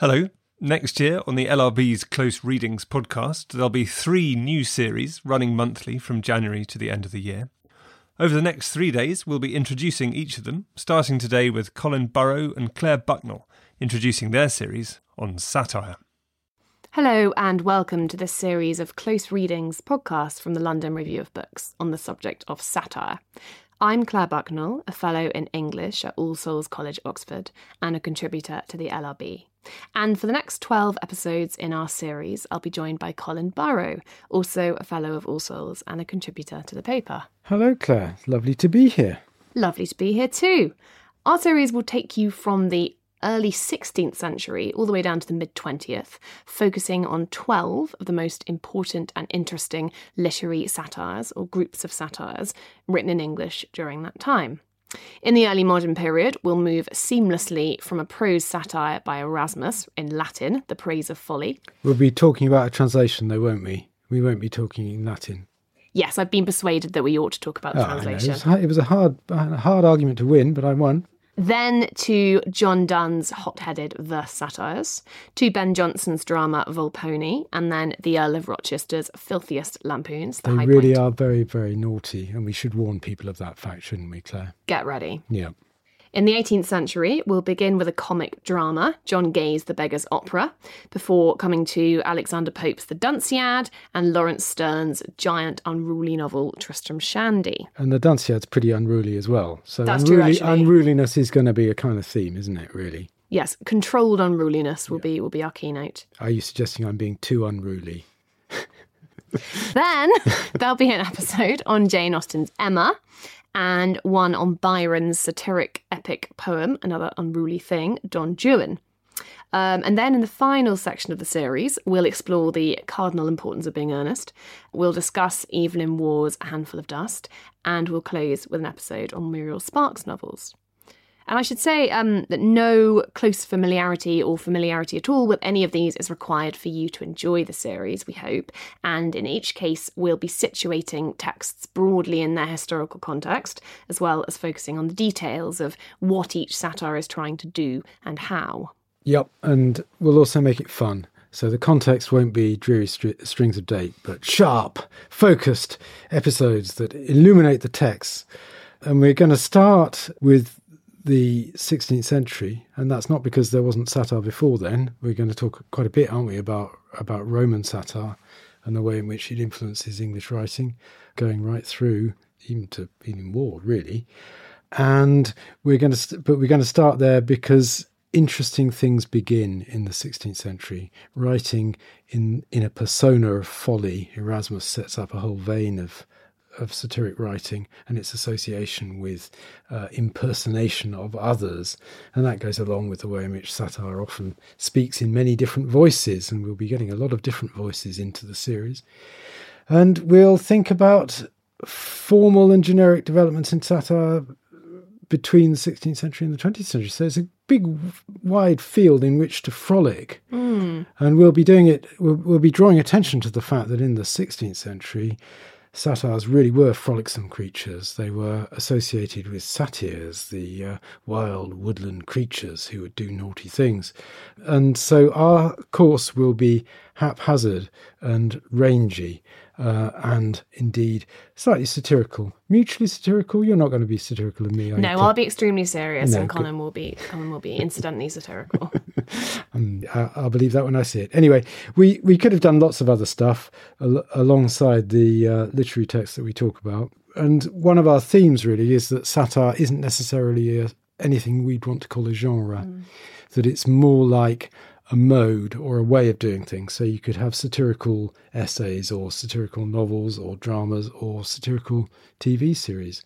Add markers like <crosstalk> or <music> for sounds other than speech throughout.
Hello. Next year on the LRB's Close Readings podcast, there'll be three new series running monthly from January to the end of the year. Over the next three days, we'll be introducing each of them, starting today with Colin Burrow and Clare Bucknell introducing their series on satire. Hello, and welcome to this series of Close Readings podcasts from the London Review of Books on the subject of satire. I'm Clare Bucknell, a fellow in English at All Souls College, Oxford, and a contributor to the LRB. And for the next 12 episodes in our series, I'll be joined by Colin Burrow, also a fellow of All Souls and a contributor to the paper. Hello, Clare. Lovely to be here. Lovely to be here too. Our series will take you from the early 16th century all the way down to the mid 20th, focusing on 12 of the most important and interesting literary satires or groups of satires written in English during that time. In the early modern period, we'll move seamlessly from a prose satire by Erasmus in Latin, The Praise of Folly. We'll be talking about a translation, though, won't we? We won't be talking in Latin. Yes, I've been persuaded that we ought to talk about the ah, oh, translation. It was, it was, a hard, a hard argument to win, but I won. Then to John Donne's hot headed verse satires, to Ben Jonson's drama Volpone, and then the Earl of Rochester's filthiest lampoons. The they really point. are very, very naughty, and we should warn people of that fact, shouldn't we, Clare? Get ready. Yeah. In the 18th century, we'll begin with a comic drama, John Gay's The Beggar's Opera, before coming to Alexander Pope's The Dunciad and Laurence Sterne's giant unruly novel Tristram Shandy. And The Dunciad's pretty unruly as well. So That's unruly, true, unruliness is going to be a kind of theme, isn't it, really? Yes, controlled unruliness will yeah. be will be our keynote. Are you suggesting I'm being too unruly? then <laughs> there'll be an episode on Jane Austen's Emma, and one on Byron's satiric epic poem, Another Unruly Thing, Don Juan. Um, and then in the final section of the series, we'll explore the cardinal importance of being earnest. We'll discuss Evelyn Waugh's A Handful of Dust, and we'll close with an episode on Muriel Spark's novels. And I should say um, that no close familiarity or familiarity at all with any of these is required for you to enjoy the series, we hope. And in each case, we'll be situating texts broadly in their historical context, as well as focusing on the details of what each satire is trying to do and how. Yep, and we'll also make it fun. So the context won't be dreary strings of date, but sharp, focused episodes that illuminate the text. And we're going to start with the 16th century, and that's not because there wasn't satire before then. We're going to talk quite a bit, aren't we, about about Roman satire and the way in which it influences English writing, going right through even to Evelyn Waugh, really. And we're going to, but we're going to start there because interesting things begin in the 16th century. Writing in in a persona of folly, Erasmus sets up a whole vein of of satiric writing and its association with uh, impersonation of others. And that goes along with the way in which satire often speaks in many different voices. And we'll be getting a lot of different voices into the series. And we'll think about formal and generic developments in satire between the 16th century and the 20th century. So it's a big, wide field in which to frolic. Mm. And we'll be doing it, we'll, we'll be drawing attention to the fact that in the 16th century, Satyrs really were frolicsome creatures. They were associated with satyrs, the uh, wild woodland creatures who would do naughty things. And so our course will be haphazard and rangy uh, and indeed slightly satirical. Mutually satirical. You're not going to be satirical of me. no, I'll be extremely serious, no, and Colin will be Colin will be incidentally satirical. <laughs> <laughs> um, I, I'll believe that when I see it. Anyway, we we could have done lots of other stuff al- alongside the uh, literary texts that we talk about. And one of our themes really is that satire isn't necessarily a, anything we'd want to call a genre. Mm. That it's more like a mode or a way of doing things. So you could have satirical essays or satirical novels or dramas or satirical TV series.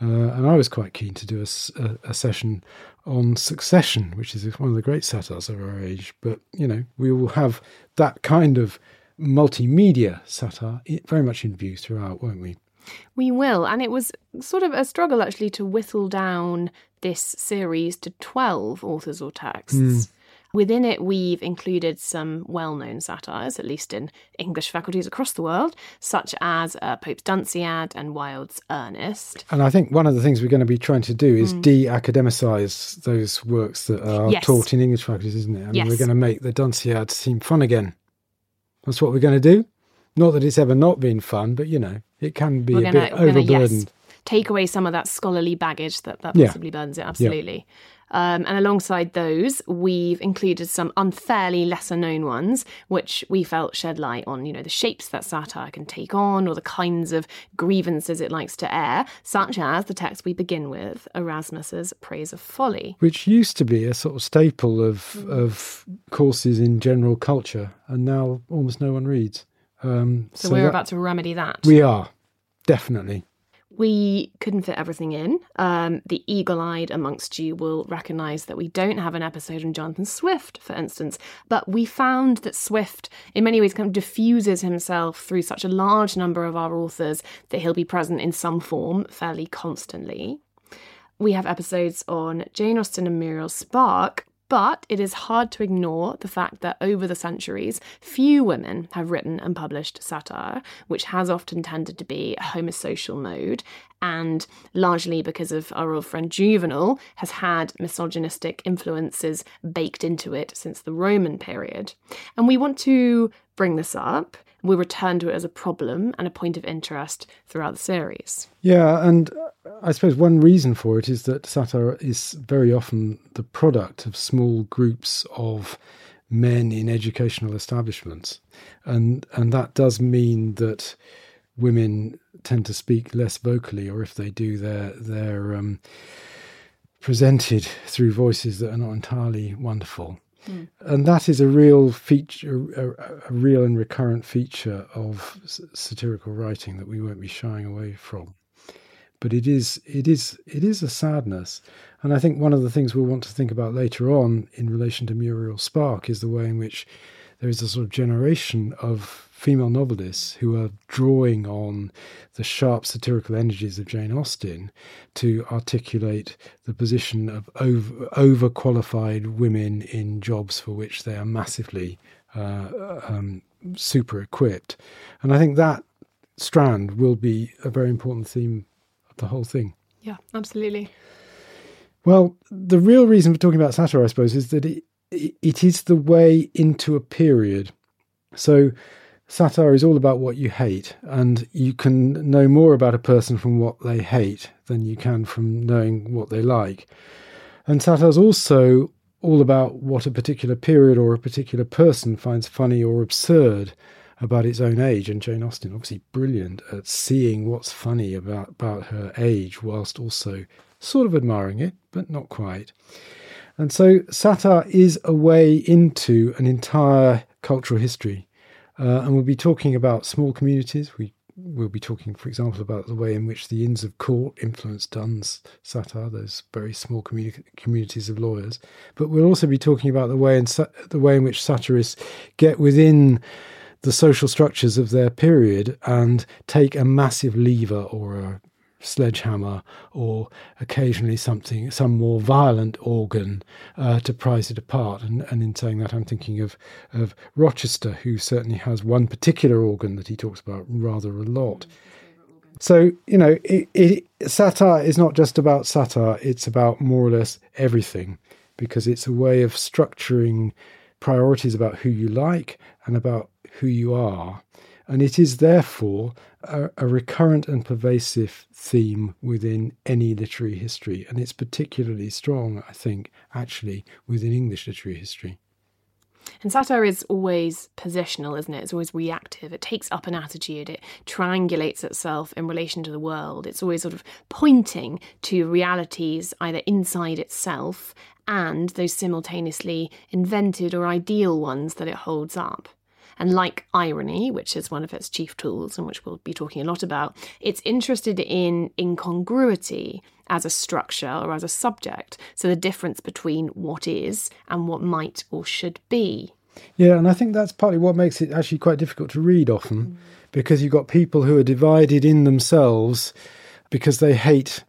Uh, and I was quite keen to do a, a, a, session on Succession, which is one of the great satires of our age. But, you know, we will have that kind of multimedia satire very much in view throughout, won't we? We will. And it was sort of a struggle actually to whittle down this series to 12 authors or texts. Mm. Within it, we've included some well known satires, at least in English faculties across the world, such as uh, Pope's Dunciad and Wilde's Earnest. And I think one of the things we're going to be trying to do is mm. de academicize those works that are yes. taught in English faculties, isn't it? I mean, yes. we're going to make the Dunciad seem fun again. That's what we're going to do. Not that it's ever not been fun, but you know, it can be we're a gonna, bit overburdened. Gonna, yes, take away some of that scholarly baggage that, that possibly yeah. burdens it, absolutely. Yeah. Um, and alongside those, we've included some unfairly lesser known ones, which we felt shed light on, you know, the shapes that satire can take on or the kinds of grievances it likes to air, such as the text we begin with, Erasmus's Praise of Folly. Which used to be a sort of staple of, mm. of courses in general culture, and now almost no one reads. Um, so, so, we're that, about to remedy that. We are, definitely. We couldn't fit everything in. Um, the eagle eyed amongst you will recognise that we don't have an episode on Jonathan Swift, for instance, but we found that Swift, in many ways, kind of diffuses himself through such a large number of our authors that he'll be present in some form fairly constantly. We have episodes on Jane Austen and Muriel Spark, but it is hard to ignore the fact that over the centuries, few women have written and published satire, which has often tended to be a homosocial mode, and largely because of our old friend Juvenal, has had misogynistic influences baked into it since the Roman period. And we want to bring this up. We return to it as a problem and a point of interest throughout the series. Yeah, and I suppose one reason for it is that satire is very often the product of small groups of men in educational establishments, and and that does mean that women tend to speak less vocally, or if they do, they're they're um, presented through voices that are not entirely wonderful. Mm. And that is a real feature, a, a, real and recurrent feature of satirical writing that we won't be shying away from but it is it is it is a sadness and i think one of the things we'll want to think about later on in relation to muriel spark is the way in which there is a sort of generation of female novelists who are drawing on the sharp satirical energies of Jane Austen to articulate the position of over, overqualified women in jobs for which they are massively uh, um, super equipped. And I think that strand will be a very important theme of the whole thing. Yeah, absolutely. Well, the real reason for talking about satire, I suppose, is that it, it is the way into a period. So, satire is all about what you hate, and you can know more about a person from what they hate than you can from knowing what they like. And satire is also all about what a particular period or a particular person finds funny or absurd about its own age. And Jane Austen, obviously brilliant at seeing what's funny about, about her age, whilst also sort of admiring it, but not quite. And so satire is a way into an entire cultural history. Uh, and we'll be talking about small communities. We will be talking, for example, about the way in which the Inns of Court influenced Donne's satire, those very small communi- communities of lawyers. But we'll also be talking about the way in sa- the way in which satirists get within the social structures of their period and take a massive lever or a sledgehammer or occasionally something some more violent organ uh, to prise it apart and, and in saying that I'm thinking of of Rochester who certainly has one particular organ that he talks about rather a lot so you know it, it, satire is not just about satire it's about more or less everything because it's a way of structuring priorities about who you like and about who you are. And it is therefore a, a, recurrent and pervasive theme within any literary history. And it's particularly strong, I think, actually, within English literary history. And satire is always positional, isn't it? It's always reactive. It takes up an attitude, it triangulates itself in relation to the world. It's always sort of pointing to realities either inside itself and those simultaneously invented or ideal ones that it holds up. And like irony, which is one of its chief tools and which we'll be talking a lot about, it's interested in incongruity as a structure or as a subject. So the difference between what is and what might or should be. Yeah, and I think that's partly what makes it actually quite difficult to read often mm. because you've got people who are divided in themselves because they hate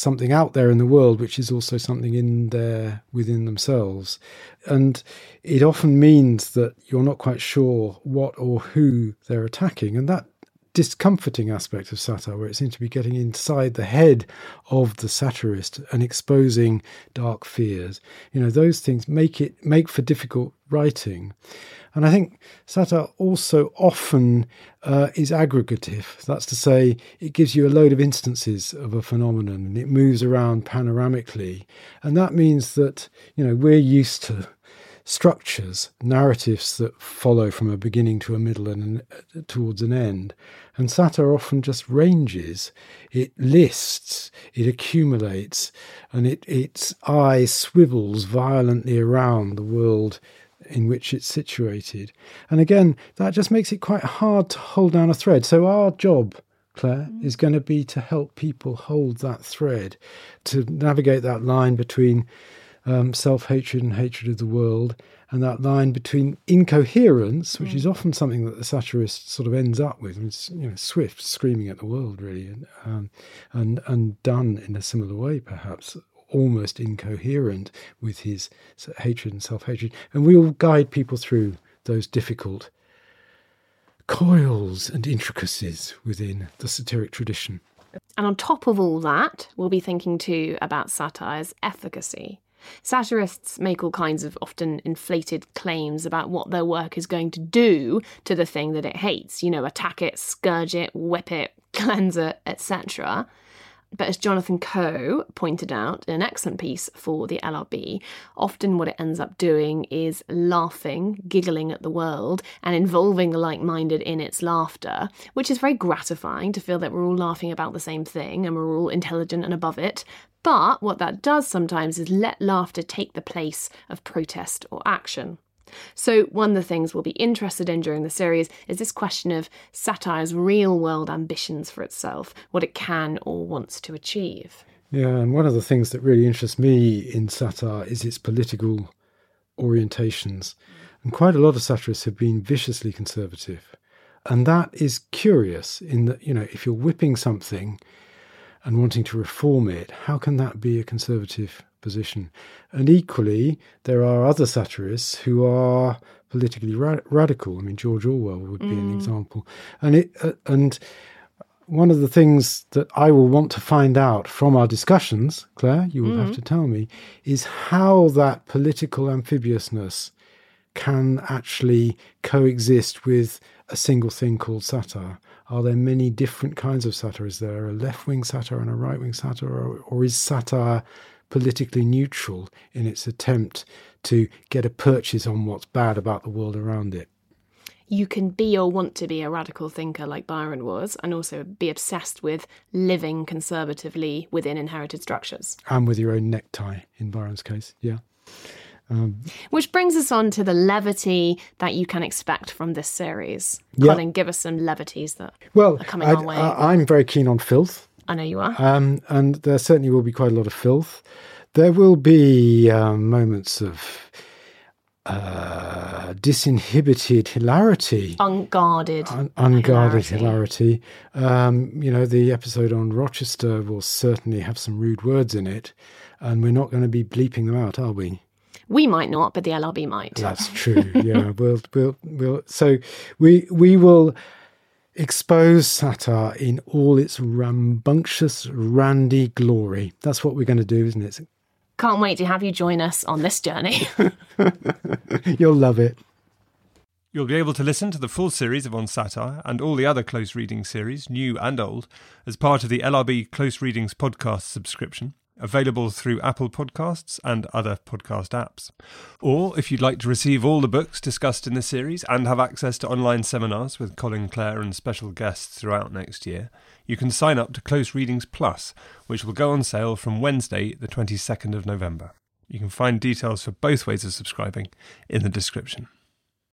something out there in the world which is also something in there within themselves. And it often means that you're not quite sure what or who they're attacking. And that discomforting aspect of satire where it seems to be getting inside the head of the satirist and exposing dark fears you know those things make it make for difficult writing and I think satire also often uh, is aggregative. That's to say, it gives you a load of instances of a phenomenon and it moves around panoramically. And that means that, you know, we're used to structures, narratives that follow from a beginning to a middle and uh, towards an end. And satire often just ranges. It lists, it accumulates, and it, its eye swivels violently around the world in which it's situated. And again, that just makes it quite hard to hold down a thread. So, our job, Clare, mm. is going to be to help people hold that thread, to navigate that line between um, self hatred and hatred of the world, and that line between incoherence, which mm. is often something that the satirist sort of ends up with. It's you know Swift screaming at the world, really, and um, and and Donne in a similar way, perhaps almost incoherent with his hatred and self hatred. And we will guide people through those difficult coils and intricacies within the satiric tradition. And on top of all that, we'll be thinking too about satire's efficacy. Satirists make all kinds of often inflated claims about what their work is going to do to the thing that it hates. You know, attack it, scourge it, whip it, <laughs> cleanse it, etc. But as Jonathan Coe pointed out in an excellent piece for the LRB, often what it ends up doing is laughing, giggling at the world, and involving the like minded in its laughter, which is very gratifying to feel that we're all laughing about the same thing and we're all intelligent and above it. But what that does sometimes is let laughter take the place of protest or action. So, one of the things we'll be interested in during the series is this question of satire's real world ambitions for itself, what it can or wants to achieve. Yeah, and one of the things that really interests me in satire is its political orientations. And quite a lot of satirists have been viciously conservative. And that is curious in that, you know, if you're whipping something and wanting to reform it, how can that be a conservative position. And equally, there are other satirists who are politically ra- radical. I mean, George Orwell would be mm. an example. And it uh, and one of the things that I will want to find out from our discussions, Clare, you will mm. have to tell me, is how that political amphibiousness can actually coexist with a single thing called satire. Are there many different kinds of satire? Is there a left wing satire and a right wing satire? Or, or is satire politically neutral in its attempt to get a purchase on what's bad about the world around it. You can be or want to be a radical thinker like Byron was, and also be obsessed with living conservatively within inherited structures. And with your own necktie, in Byron's case, yeah. Um, Which brings us on to the levity that you can expect from this series. Yeah. Colin, give us some levities that well, are coming I, our way. I, I'm very keen on filth. I know you are. Um, and there certainly will be quite a lot of filth. There will be um, moments of uh, disinhibited hilarity, unguarded, un- unguarded hilarity. hilarity. Um, you know, the episode on Rochester will certainly have some rude words in it, and we're not going to be bleeping them out, are we? We might not, but the LRB might. That's true. <laughs> yeah, we'll, we'll, we'll. So we we will expose satire in all its rambunctious, randy glory. That's what we're going to do, isn't it? Can't wait to have you join us on this journey. <laughs> You'll love it. You'll be able to listen to the full series of On Satire and all the other close reading series, new and old, as part of the LRB Close Readings podcast subscription available through Apple Podcasts and other podcast apps. Or if you'd like to receive all the books discussed in the series and have access to online seminars with Colin Clare and special guests throughout next year, you can sign up to Close Readings Plus, which will go on sale from Wednesday, the 22nd of November. You can find details for both ways of subscribing in the description.